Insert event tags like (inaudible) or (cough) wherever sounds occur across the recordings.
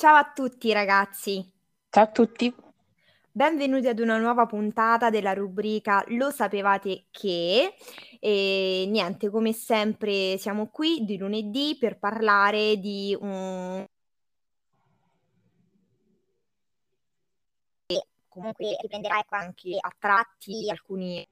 Ciao a tutti ragazzi. Ciao a tutti. Benvenuti ad una nuova puntata della rubrica Lo sapevate che? E niente, come sempre siamo qui di lunedì per parlare di un comunque riprenderà anche a tratti alcuni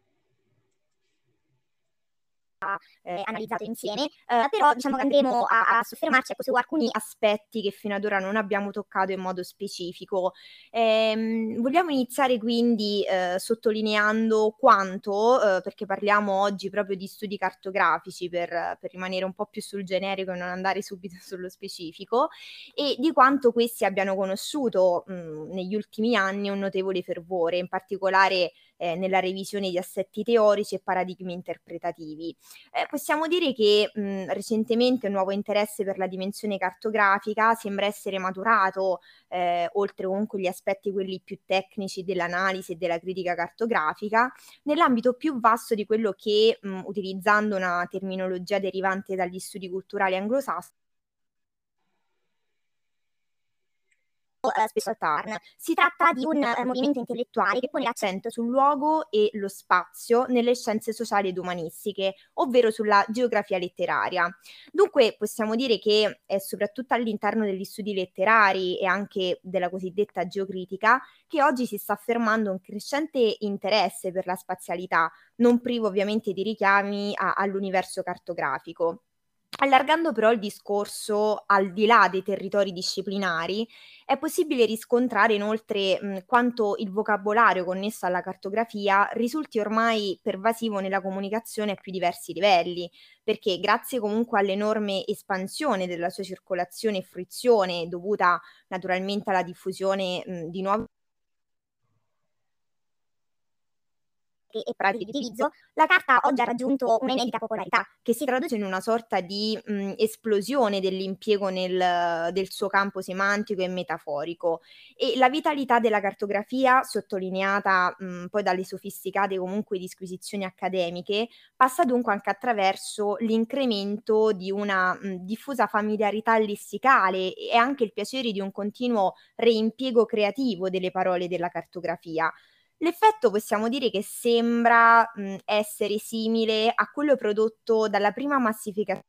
eh, analizzato insieme, eh, però diciamo che andremo a, a soffermarci ecco, su alcuni aspetti che fino ad ora non abbiamo toccato in modo specifico. Ehm, vogliamo iniziare quindi eh, sottolineando quanto, eh, perché parliamo oggi proprio di studi cartografici per, per, rimanere un po' più sul generico e non andare subito (laughs) sullo specifico, e di quanto questi abbiano conosciuto mh, negli ultimi anni un notevole fervore, in particolare eh, nella revisione di assetti teorici e paradigmi interpretativi. Eh, possiamo dire che mh, recentemente un nuovo interesse per la dimensione cartografica sembra essere maturato, eh, oltre comunque gli aspetti quelli più tecnici dell'analisi e della critica cartografica, nell'ambito più vasto di quello che, mh, utilizzando una terminologia derivante dagli studi culturali anglosassoni, spesso Tarn. Si tratta di un eh, movimento intellettuale che pone l'accento sul luogo e lo spazio nelle scienze sociali ed umanistiche, ovvero sulla geografia letteraria. Dunque possiamo dire che è soprattutto all'interno degli studi letterari e anche della cosiddetta geocritica che oggi si sta affermando un crescente interesse per la spazialità, non privo ovviamente di richiami a, all'universo cartografico. Allargando però il discorso al di là dei territori disciplinari, è possibile riscontrare inoltre mh, quanto il vocabolario connesso alla cartografia risulti ormai pervasivo nella comunicazione a più diversi livelli, perché grazie comunque all'enorme espansione della sua circolazione e fruizione dovuta naturalmente alla diffusione mh, di nuovi e, pratiche di utilizzo, la carta oggi ha raggiunto una inedita popolarità che si traduce in una sorta di mh, esplosione dell'impiego nel, del suo campo semantico e metaforico e la vitalità della cartografia, sottolineata mh, poi dalle sofisticate comunque disquisizioni accademiche, passa dunque anche attraverso l'incremento di una mh, diffusa familiarità lessicale e anche il piacere di un continuo reimpiego creativo delle parole della cartografia. L'effetto possiamo dire che sembra, mhmm, essere simile a quello prodotto dalla prima massifica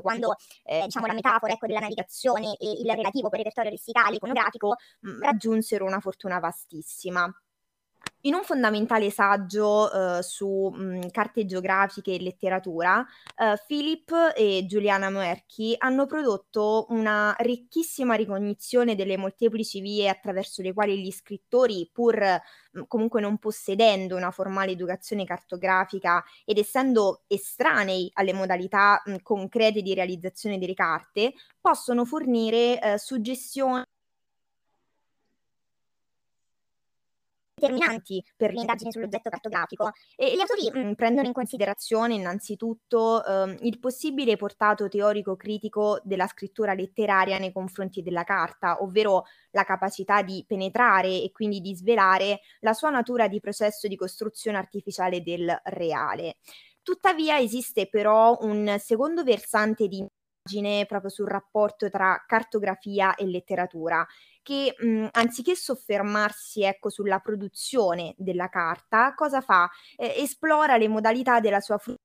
quando eh, diciamo la metafora ecco, della navigazione e il relativo repertorio lessicale iconografico mh, raggiunsero una fortuna vastissima. In un fondamentale saggio, uhm, su, mhmm, carte geografiche e letteratura, uhm, Philip e Giuliana Moerchi hanno prodotto una ricchissima ricognizione delle molteplici vie attraverso le quali gli scrittori, pur, mhmm, comunque non possedendo una formale educazione cartografica ed essendo estranei alle modalità, mhmm, concrete di realizzazione delle carte, possono fornire, uhm, suggestioni determinanti per le indagini sull'oggetto cartografico e gli autori mh, prendono in considerazione innanzitutto ehm, il possibile portato teorico-critico della scrittura letteraria nei confronti della carta, ovvero la capacità di penetrare e quindi di svelare la sua natura di processo di costruzione artificiale del reale. Tuttavia esiste però un secondo versante di proprio sul rapporto tra cartografia e letteratura che mh, anziché soffermarsi ecco, sulla produzione della carta, cosa fa? Eh, esplora le modalità della sua fruizione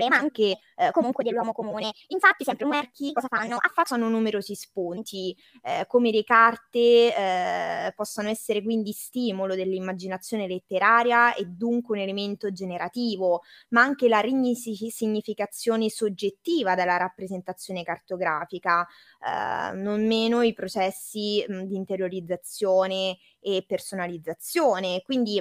ma anche eh, comunque dell'uomo comune. Infatti, sempre Merchi cosa fanno? Affacciano numerosi spunti, eh, come le carte eh, possono essere quindi stimolo dell'immaginazione letteraria e dunque un elemento generativo, ma anche la significazione soggettiva della rappresentazione cartografica, eh, non meno i processi mh, di interiorizzazione e personalizzazione. Quindi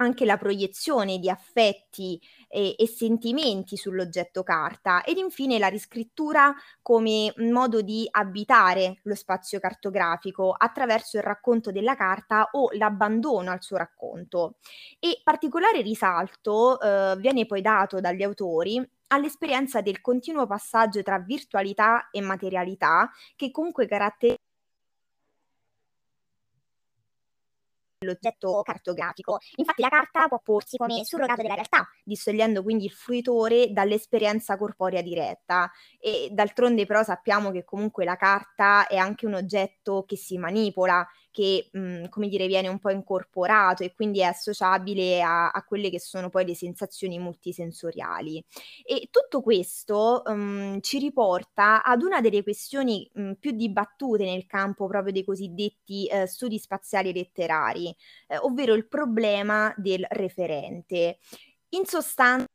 anche la proiezione di affetti e, e, sentimenti sull'oggetto carta ed infine la riscrittura come modo di abitare lo spazio cartografico attraverso il racconto della carta o l'abbandono al suo racconto. E particolare risalto eh, viene poi dato dagli autori all'esperienza del continuo passaggio tra virtualità e materialità che comunque caratterizza dell'oggetto cartografico. Infatti la carta può porsi come surrogato della realtà, dissogliendo quindi il fruitore dall'esperienza corporea diretta. E d'altronde però sappiamo che comunque la carta è anche un oggetto che si manipola, che mh, mhmm, come dire viene un po' incorporato e quindi è associabile a, a, quelle che sono poi le sensazioni multisensoriali. E tutto questo mh, mhmm, ci riporta ad una delle questioni mh, mhmm, più dibattute nel campo proprio dei cosiddetti eh, studi spaziali letterari, eh, ovvero il problema del referente. In sostanza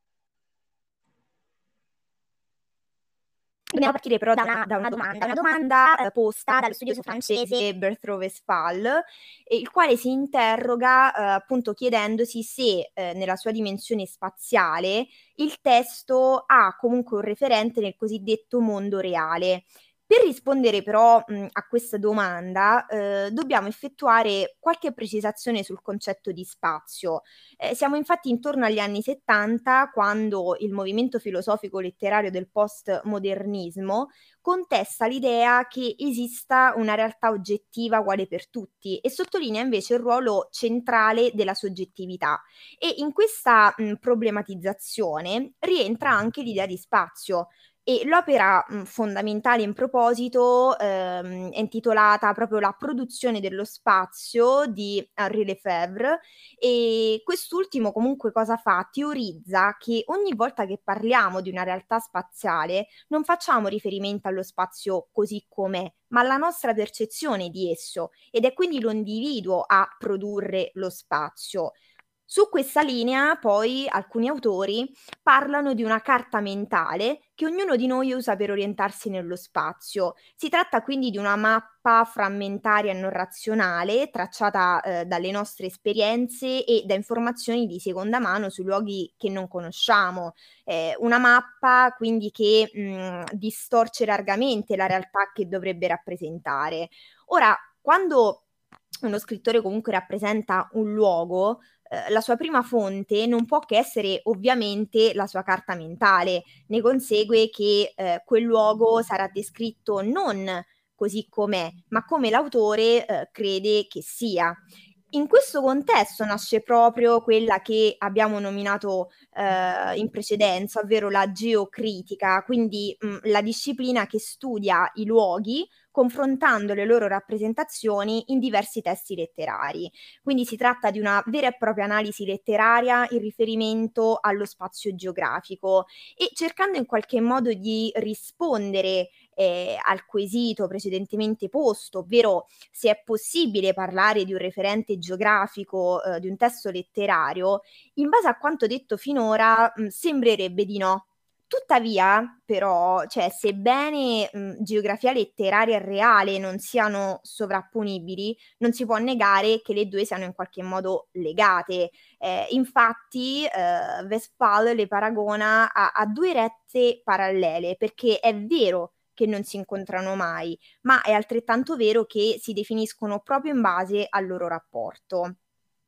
Dobbiamo partire però da una, da una domanda, una domanda. eh, posta dallo studioso francese Bertrand Westphal, eh, il quale si interroga eh, appunto chiedendosi se eh, nella sua dimensione spaziale il testo ha comunque un referente nel cosiddetto mondo reale per rispondere però mh, a questa domanda eh, dobbiamo effettuare qualche precisazione sul concetto di spazio. Eh, siamo infatti intorno agli anni 70 quando il movimento filosofico letterario del postmodernismo contesta l'idea che esista una realtà oggettiva uguale per tutti e sottolinea invece il ruolo centrale della soggettività. E in questa mh, problematizzazione rientra anche l'idea di spazio. E l'opera mh, fondamentale in proposito ehm, è intitolata proprio La produzione dello spazio di Henri Lefebvre e quest'ultimo comunque cosa fa? Teorizza che ogni volta che parliamo di una realtà spaziale non facciamo riferimento allo spazio così com'è, ma alla nostra percezione di esso ed è quindi l'individuo a produrre lo spazio. Su questa linea poi alcuni autori parlano di una carta mentale che ognuno di noi usa per orientarsi nello spazio. Si tratta quindi di una mappa frammentaria e non razionale tracciata eh, dalle nostre esperienze e da informazioni di seconda mano sui luoghi che non conosciamo. Eh, una mappa quindi che mh, distorce largamente la realtà che dovrebbe rappresentare. Ora, quando uno scrittore comunque rappresenta un luogo, eh, la sua prima fonte non può che essere ovviamente la sua carta mentale. Ne consegue che eh, quel luogo sarà descritto non così com'è, ma come l'autore eh, crede che sia. In questo contesto nasce proprio quella che abbiamo nominato eh, in precedenza, ovvero la geocritica, quindi mh, la disciplina che studia i luoghi confrontando le loro rappresentazioni in diversi testi letterari. Quindi si tratta di una vera e propria analisi letteraria in riferimento allo spazio geografico e cercando in qualche modo di rispondere eh, al quesito precedentemente posto, ovvero se è possibile parlare di un referente geografico eh, di un testo letterario, in base a quanto detto finora mh, sembrerebbe di no. Tuttavia, però, cioè, sebbene mh, geografia letteraria e reale non siano sovrapponibili, non si può negare che le due siano in qualche modo legate. Eh, infatti, eh, Vespal le paragona a, a due rette parallele, perché è vero che non si incontrano mai, ma è altrettanto vero che si definiscono proprio in base al loro rapporto.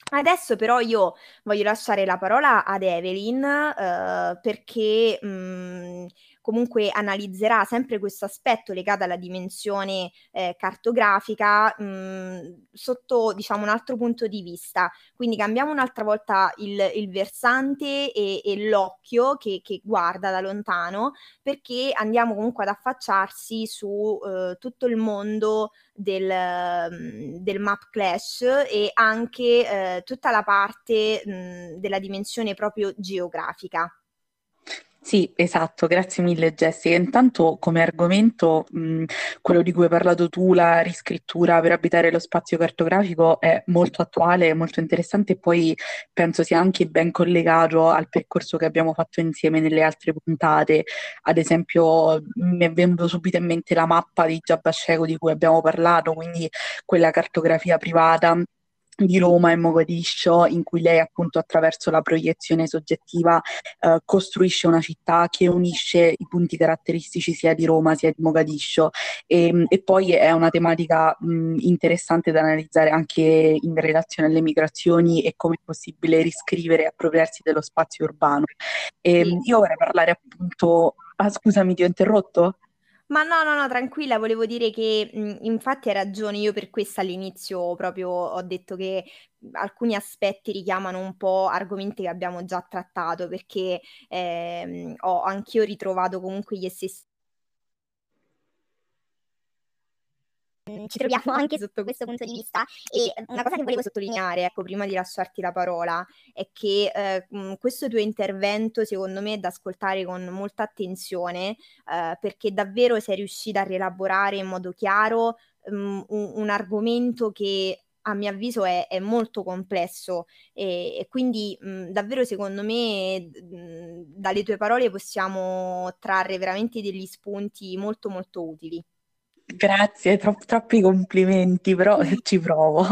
Adesso però io voglio lasciare la parola ad Evelyn eh, perché mh, mm, comunque analizzerà sempre questo aspetto legato alla dimensione eh, cartografica mh, sotto diciamo un altro punto di vista. Quindi cambiamo un'altra volta il, il versante e, e l'occhio che, che, guarda da lontano perché andiamo comunque ad affacciarsi su eh, tutto il mondo del, del map clash e anche eh, tutta la parte mh, della dimensione proprio geografica. Sì, esatto, grazie mille Jessica. Intanto come argomento mh, quello di cui hai parlato tu, la riscrittura per abitare lo spazio cartografico, è molto attuale, molto interessante e poi penso sia anche ben collegato al percorso che abbiamo fatto insieme nelle altre puntate. Ad esempio mi è venuto subito in mente la mappa di Giabbasceco di cui abbiamo parlato, quindi quella cartografia privata di Roma e Mogadiscio, in cui lei appunto attraverso la proiezione soggettiva eh, costruisce una città che unisce i punti caratteristici sia di Roma sia di Mogadiscio e, ehm, e poi è una tematica mh, interessante da analizzare anche in relazione alle migrazioni e come è possibile riscrivere e appropriarsi dello spazio urbano. E, sì. Io vorrei parlare appunto... Ah, scusami, ti ho interrotto? Ma no, no, no, tranquilla, volevo dire che mh, infatti hai ragione, io per questo all'inizio proprio ho detto che alcuni aspetti richiamano un po' argomenti che abbiamo già trattato, perché ehm, ho anch'io ritrovato comunque gli stessi ci troviamo anche sotto questo punto di vista. E una cosa che volevo sottolineare, ecco, prima di lasciarti la parola, è che eh, questo tuo intervento secondo me è da ascoltare con molta attenzione eh, perché davvero sei riuscita a rielaborare in modo chiaro um, un, un, argomento che a mio avviso è, è molto complesso. E, e quindi mh, davvero secondo me mh, dalle tue parole possiamo trarre veramente degli spunti molto molto utili. Grazie, tro- troppi complimenti, però (laughs) ci provo.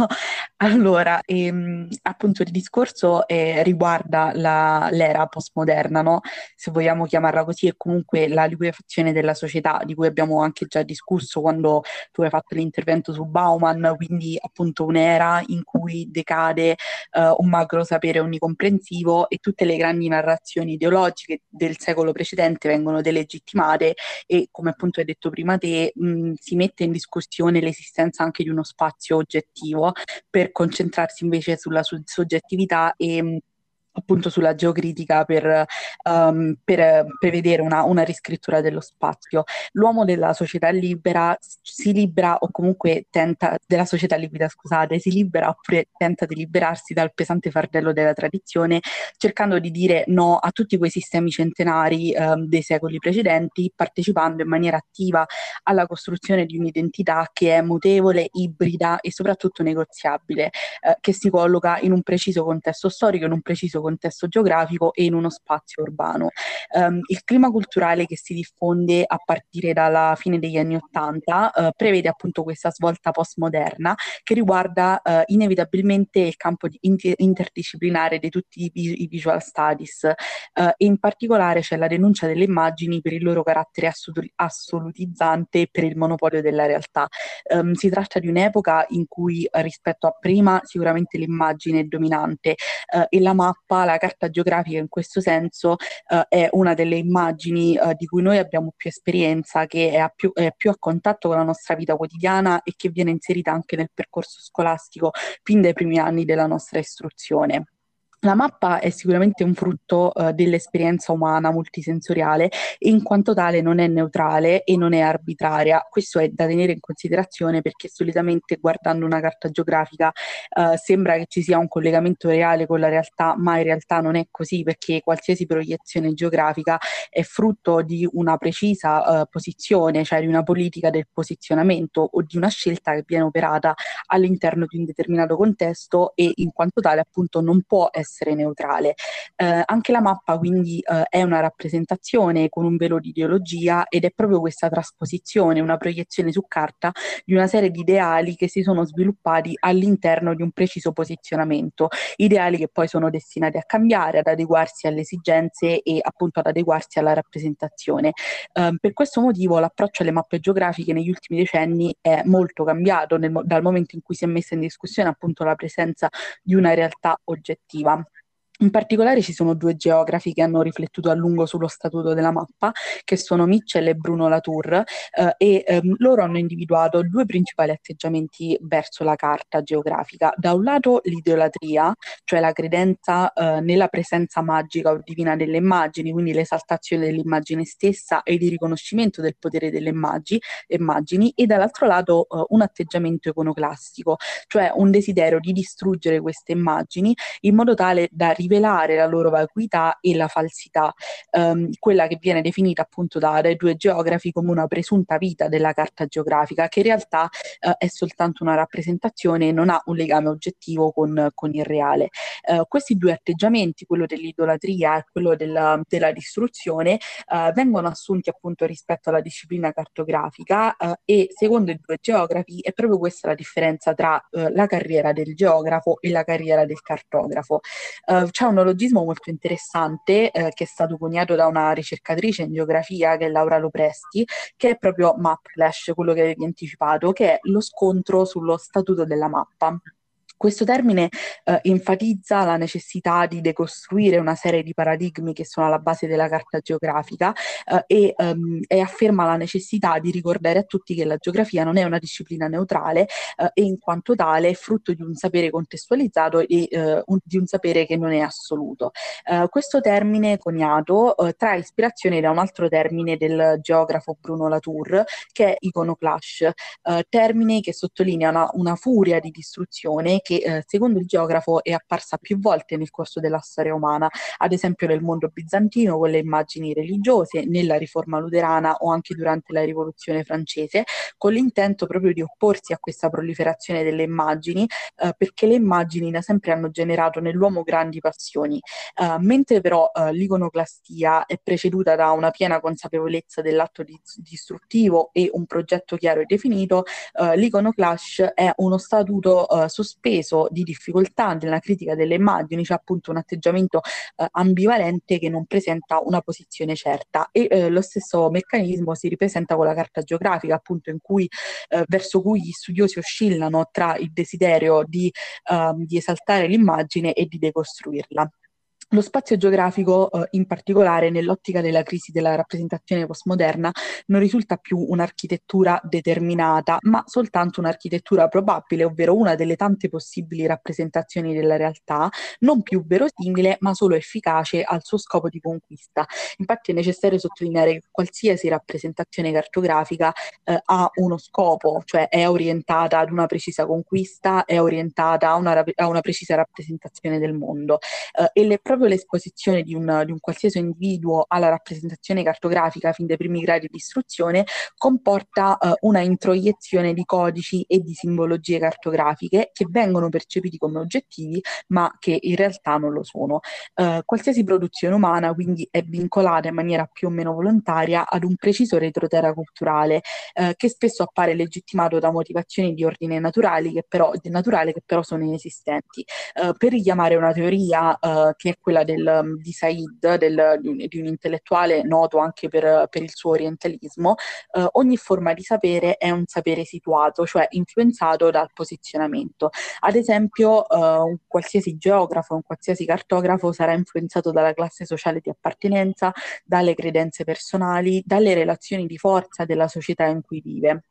Allora, ehm, appunto il discorso eh, riguarda la- l'era postmoderna, no? Se vogliamo chiamarla così, e comunque la liquefazione della società, di cui abbiamo anche già discusso quando tu hai fatto l'intervento su Bauman, quindi appunto un'era in cui decade eh, un macro sapere onnicomprensivo e tutte le grandi narrazioni ideologiche del secolo precedente vengono delegittimate e, come appunto hai detto prima te, mh, si mette in discussione l'esistenza anche di uno spazio oggettivo per concentrarsi invece sulla su- soggettività e appunto sulla geocritica per, um, per prevedere una, una, riscrittura dello spazio. L'uomo della società libera si libera o comunque tenta, della società liquida, scusate, si libera oppure tenta di liberarsi dal pesante fardello della tradizione, cercando di dire no a tutti quei sistemi centenari um, dei secoli precedenti, partecipando in maniera attiva alla costruzione di un'identità che è mutevole, ibrida e soprattutto negoziabile, eh, che si colloca in un preciso contesto storico, in un preciso contesto geografico e in uno spazio urbano. Um, il clima culturale che si diffonde a partire dalla fine degli anni Ottanta uh, prevede appunto questa svolta postmoderna che riguarda uh, inevitabilmente il campo inter- interdisciplinare di tutti i, i visual studies uh, e in particolare c'è la denuncia delle immagini per il loro carattere assol- assolutizzante e per il monopolio della realtà. Um, si tratta di un'epoca in cui rispetto a prima sicuramente l'immagine è dominante e la mappa mappa, la carta geografica in questo senso eh, è una delle immagini eh, di cui noi abbiamo più esperienza, che è, più, è più a contatto con la nostra vita quotidiana e che viene inserita anche nel percorso scolastico fin dai primi anni della nostra istruzione. La mappa è sicuramente un frutto uh, dell'esperienza umana multisensoriale e in quanto tale non è neutrale e non è arbitraria. Questo è da tenere in considerazione perché solitamente guardando una carta geografica uh, sembra che ci sia un collegamento reale con la realtà, ma in realtà non è così perché qualsiasi proiezione geografica è frutto di una precisa uh, posizione, cioè di una politica del posizionamento o di una scelta che viene operata all'interno di un determinato contesto e in quanto tale appunto non può essere essere neutrale. Eh, anche la mappa quindi eh, è una rappresentazione con un velo di ideologia ed è proprio questa trasposizione, una proiezione su carta di una serie di ideali che si sono sviluppati all'interno di un preciso posizionamento, ideali che poi sono destinati a cambiare, ad adeguarsi alle esigenze e appunto ad adeguarsi alla rappresentazione. Eh, per questo motivo l'approccio alle mappe geografiche negli ultimi decenni è molto cambiato nel, dal momento in cui si è messa in discussione appunto la presenza di una realtà oggettiva. In particolare ci sono due geografi che hanno riflettuto a lungo sullo statuto della mappa, che sono Mitchell e Bruno Latour, eh, e ehm, loro hanno individuato due principali atteggiamenti verso la carta geografica. Da un lato l'idolatria, cioè la credenza eh, nella presenza magica o divina delle immagini, quindi l'esaltazione dell'immagine stessa e il riconoscimento del potere delle immagini, immagini e dall'altro lato eh, un atteggiamento iconoclastico, cioè un desiderio di distruggere queste immagini in modo tale da rivelare la loro vacuità e la falsità, ehm, quella che viene definita appunto da, dai due geografi come una presunta vita della carta geografica, che in realtà eh, è soltanto una rappresentazione e non ha un legame oggettivo con, con il reale. Eh, questi due atteggiamenti, quello dell'idolatria e quello della, della distruzione, eh, vengono assunti appunto rispetto alla disciplina cartografica eh, e secondo i due geografi è proprio questa la differenza tra eh, la carriera del geografo e la carriera del cartografo. Uh, c'è un ologismo molto interessante eh, che è stato coniato da una ricercatrice in geografia che è Laura Lopresti, che è proprio Maplash, quello che avevi anticipato, che è lo scontro sullo statuto della mappa. Questo termine eh, enfatizza la necessità di decostruire una serie di paradigmi che sono alla base della carta geografica eh, e, um, e, afferma la necessità di ricordare a tutti che la geografia non è una disciplina neutrale eh, e in quanto tale è frutto di un sapere contestualizzato e eh, un, di un sapere che non è assoluto. Eh, questo termine coniato eh, trae ispirazione da un altro termine del geografo Bruno Latour che è iconoclash, termine che sottolinea una, una furia di distruzione che eh, secondo il geografo è apparsa più volte nel corso della storia umana, ad esempio nel mondo bizantino con le immagini religiose, nella riforma luterana o anche durante la rivoluzione francese, con l'intento proprio di opporsi a questa proliferazione delle immagini, eh, perché le immagini da sempre hanno generato nell'uomo grandi passioni, eh, mentre però eh, l'iconoclastia è preceduta da una piena consapevolezza dell'atto di- distruttivo e un progetto chiaro e definito, eh, l'iconoclash è uno statuto eh, sospeso peso di difficoltà nella critica delle immagini, c'è appunto un atteggiamento eh, ambivalente che non presenta una posizione certa e eh, lo stesso meccanismo si ripresenta con la carta geografica, appunto in cui, eh, verso cui gli studiosi oscillano tra il desiderio di, ehm, di esaltare l'immagine e di decostruirla. Lo spazio geografico, eh, in particolare nell'ottica della crisi della rappresentazione postmoderna, non risulta più un'architettura determinata, ma soltanto un'architettura probabile, ovvero una delle tante possibili rappresentazioni della realtà, non più verosimile, ma solo efficace al suo scopo di conquista. Infatti è necessario sottolineare che qualsiasi rappresentazione cartografica eh, ha uno scopo, cioè è orientata ad una precisa conquista, è orientata a una, a una precisa rappresentazione del mondo. Eh, e le proprio l'esposizione di un, di un qualsiasi individuo alla rappresentazione cartografica fin dai primi gradi di istruzione comporta uh, una introiezione di codici e di simbologie cartografiche che vengono percepiti come oggettivi ma che in realtà non lo sono. Uh, qualsiasi produzione umana quindi è vincolata in maniera più o meno volontaria ad un preciso retroterra culturale uh, che spesso appare legittimato da motivazioni di ordine naturali che naturale che però sono inesistenti. per richiamare una teoria che è quella del, um, di Said, del, di, un, di, un, intellettuale noto anche per, per il suo orientalismo, eh, ogni forma di sapere è un sapere situato, cioè influenzato dal posizionamento. Ad esempio, eh, un qualsiasi geografo, un qualsiasi cartografo sarà influenzato dalla classe sociale di appartenenza, dalle credenze personali, dalle relazioni di forza della società in cui vive.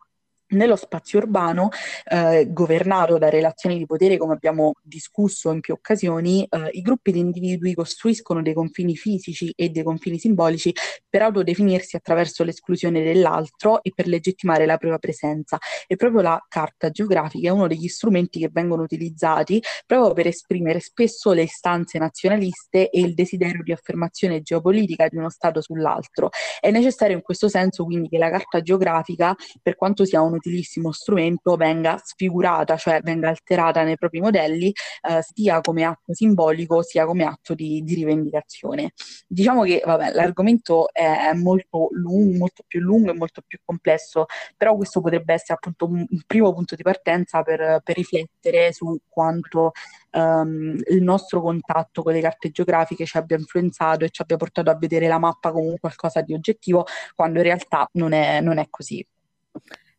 Nello spazio urbano, eh, governato da relazioni di potere, come abbiamo discusso in più occasioni, eh, i gruppi di individui costruiscono dei confini fisici e dei confini simbolici per autodefinirsi attraverso l'esclusione dell'altro e per legittimare la propria presenza. E proprio la carta geografica è uno degli strumenti che vengono utilizzati proprio per esprimere spesso le istanze nazionaliste e il desiderio di affermazione geopolitica di uno Stato sull'altro. È necessario in questo senso quindi che la carta geografica, per quanto sia un utilissimo strumento venga sfigurata, cioè venga alterata nei propri modelli, eh, sia come atto simbolico sia come atto di, di rivendicazione. Diciamo che vabbè, l'argomento è molto lungo, molto più lungo e molto più complesso, però questo potrebbe essere appunto un, un primo punto di partenza per, per riflettere su quanto um, il nostro contatto con le carte geografiche ci abbia influenzato e ci abbia portato a vedere la mappa come qualcosa di oggettivo, quando in realtà non è, non è così.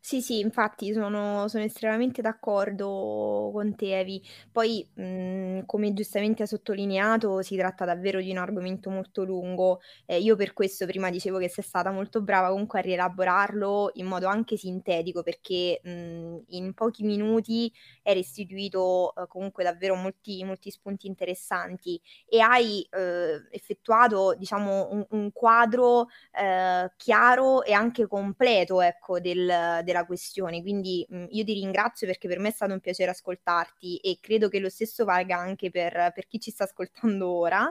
Sì, sì, infatti sono, sono estremamente d'accordo con te, Evi. Poi, mh, come giustamente hai sottolineato, si tratta davvero di un argomento molto lungo. Eh, io per questo prima dicevo che sei stata molto brava comunque a rielaborarlo in modo anche sintetico, perché mh, in pochi minuti hai restituito eh, comunque davvero molti, molti spunti interessanti e hai eh, effettuato, diciamo, un, un quadro eh, chiaro e anche completo, ecco, del, della questione. Quindi mh, io ti ringrazio perché per me è stato un piacere ascoltarti e credo che lo stesso valga anche per, per chi ci sta ascoltando ora.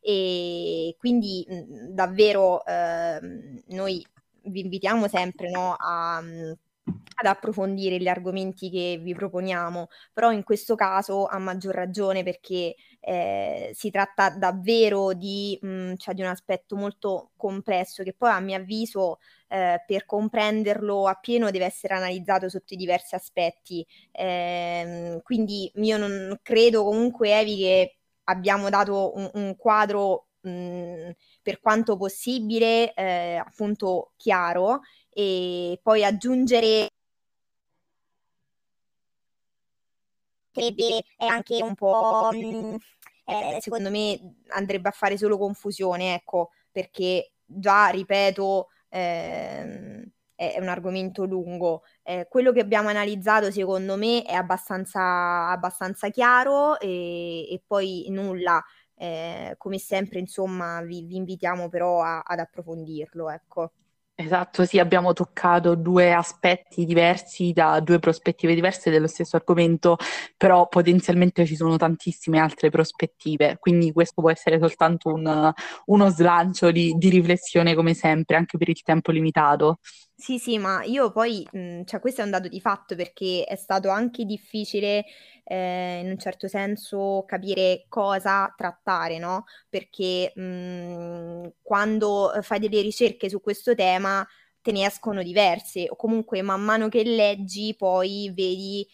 E quindi mh, davvero eh, noi vi invitiamo sempre no, a ad approfondire gli argomenti che vi proponiamo, però in questo caso a maggior ragione perché eh, si tratta davvero di, mh, mm, cioè di, un aspetto molto complesso che poi a mio avviso eh, per comprenderlo appieno deve essere analizzato sotto i diversi aspetti. Eh, quindi io non credo comunque Evi che abbiamo dato un, un quadro mh, mm, per quanto possibile eh, appunto chiaro e poi aggiungere metterebbe è anche un po', mh, mm, eh, secondo me andrebbe a fare solo confusione, ecco, perché già, ripeto, ehm, è un argomento lungo. Eh, quello che abbiamo analizzato, secondo me, è abbastanza, abbastanza chiaro e, e poi nulla. Eh, come sempre, insomma, vi, vi invitiamo però a, ad approfondirlo, ecco. Esatto, sì, abbiamo toccato due aspetti diversi da due prospettive diverse dello stesso argomento, però potenzialmente ci sono tantissime altre prospettive, quindi questo può essere soltanto un, uno slancio di, di riflessione come sempre, anche per il tempo limitato. Sì, sì, ma io poi, mh, cioè questo è un dato di fatto perché è stato anche difficile eh, in un certo senso capire cosa trattare, no? Perché mh, quando fai delle ricerche su questo tema te ne escono diverse o comunque man mano che leggi poi vedi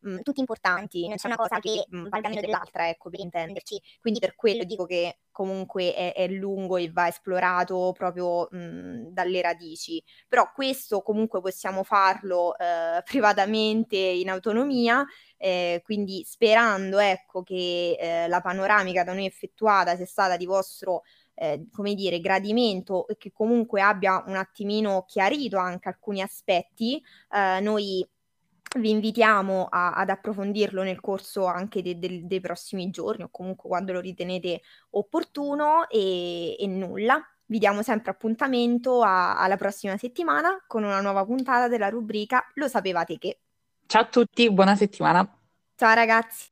mh, tutti importanti, non c'è una cosa che mh, valga meno dell'altra, ecco, per intenderci. Quindi per quello dico che comunque è, è lungo e va esplorato proprio mh, dalle radici. Però questo comunque possiamo farlo eh, (laughs) privatamente in autonomia. Eh, quindi sperando ecco, che eh, la panoramica da noi effettuata sia stata di vostro eh, come dire, gradimento e che comunque abbia un attimino chiarito anche alcuni aspetti, eh, noi vi invitiamo a, ad approfondirlo nel corso anche de, de, dei prossimi giorni o comunque quando lo ritenete opportuno e, e nulla. Vi diamo sempre appuntamento a, alla prossima settimana con una nuova puntata della rubrica Lo sapevate che. Ciao a tutti, buona settimana. Ciao ragazzi.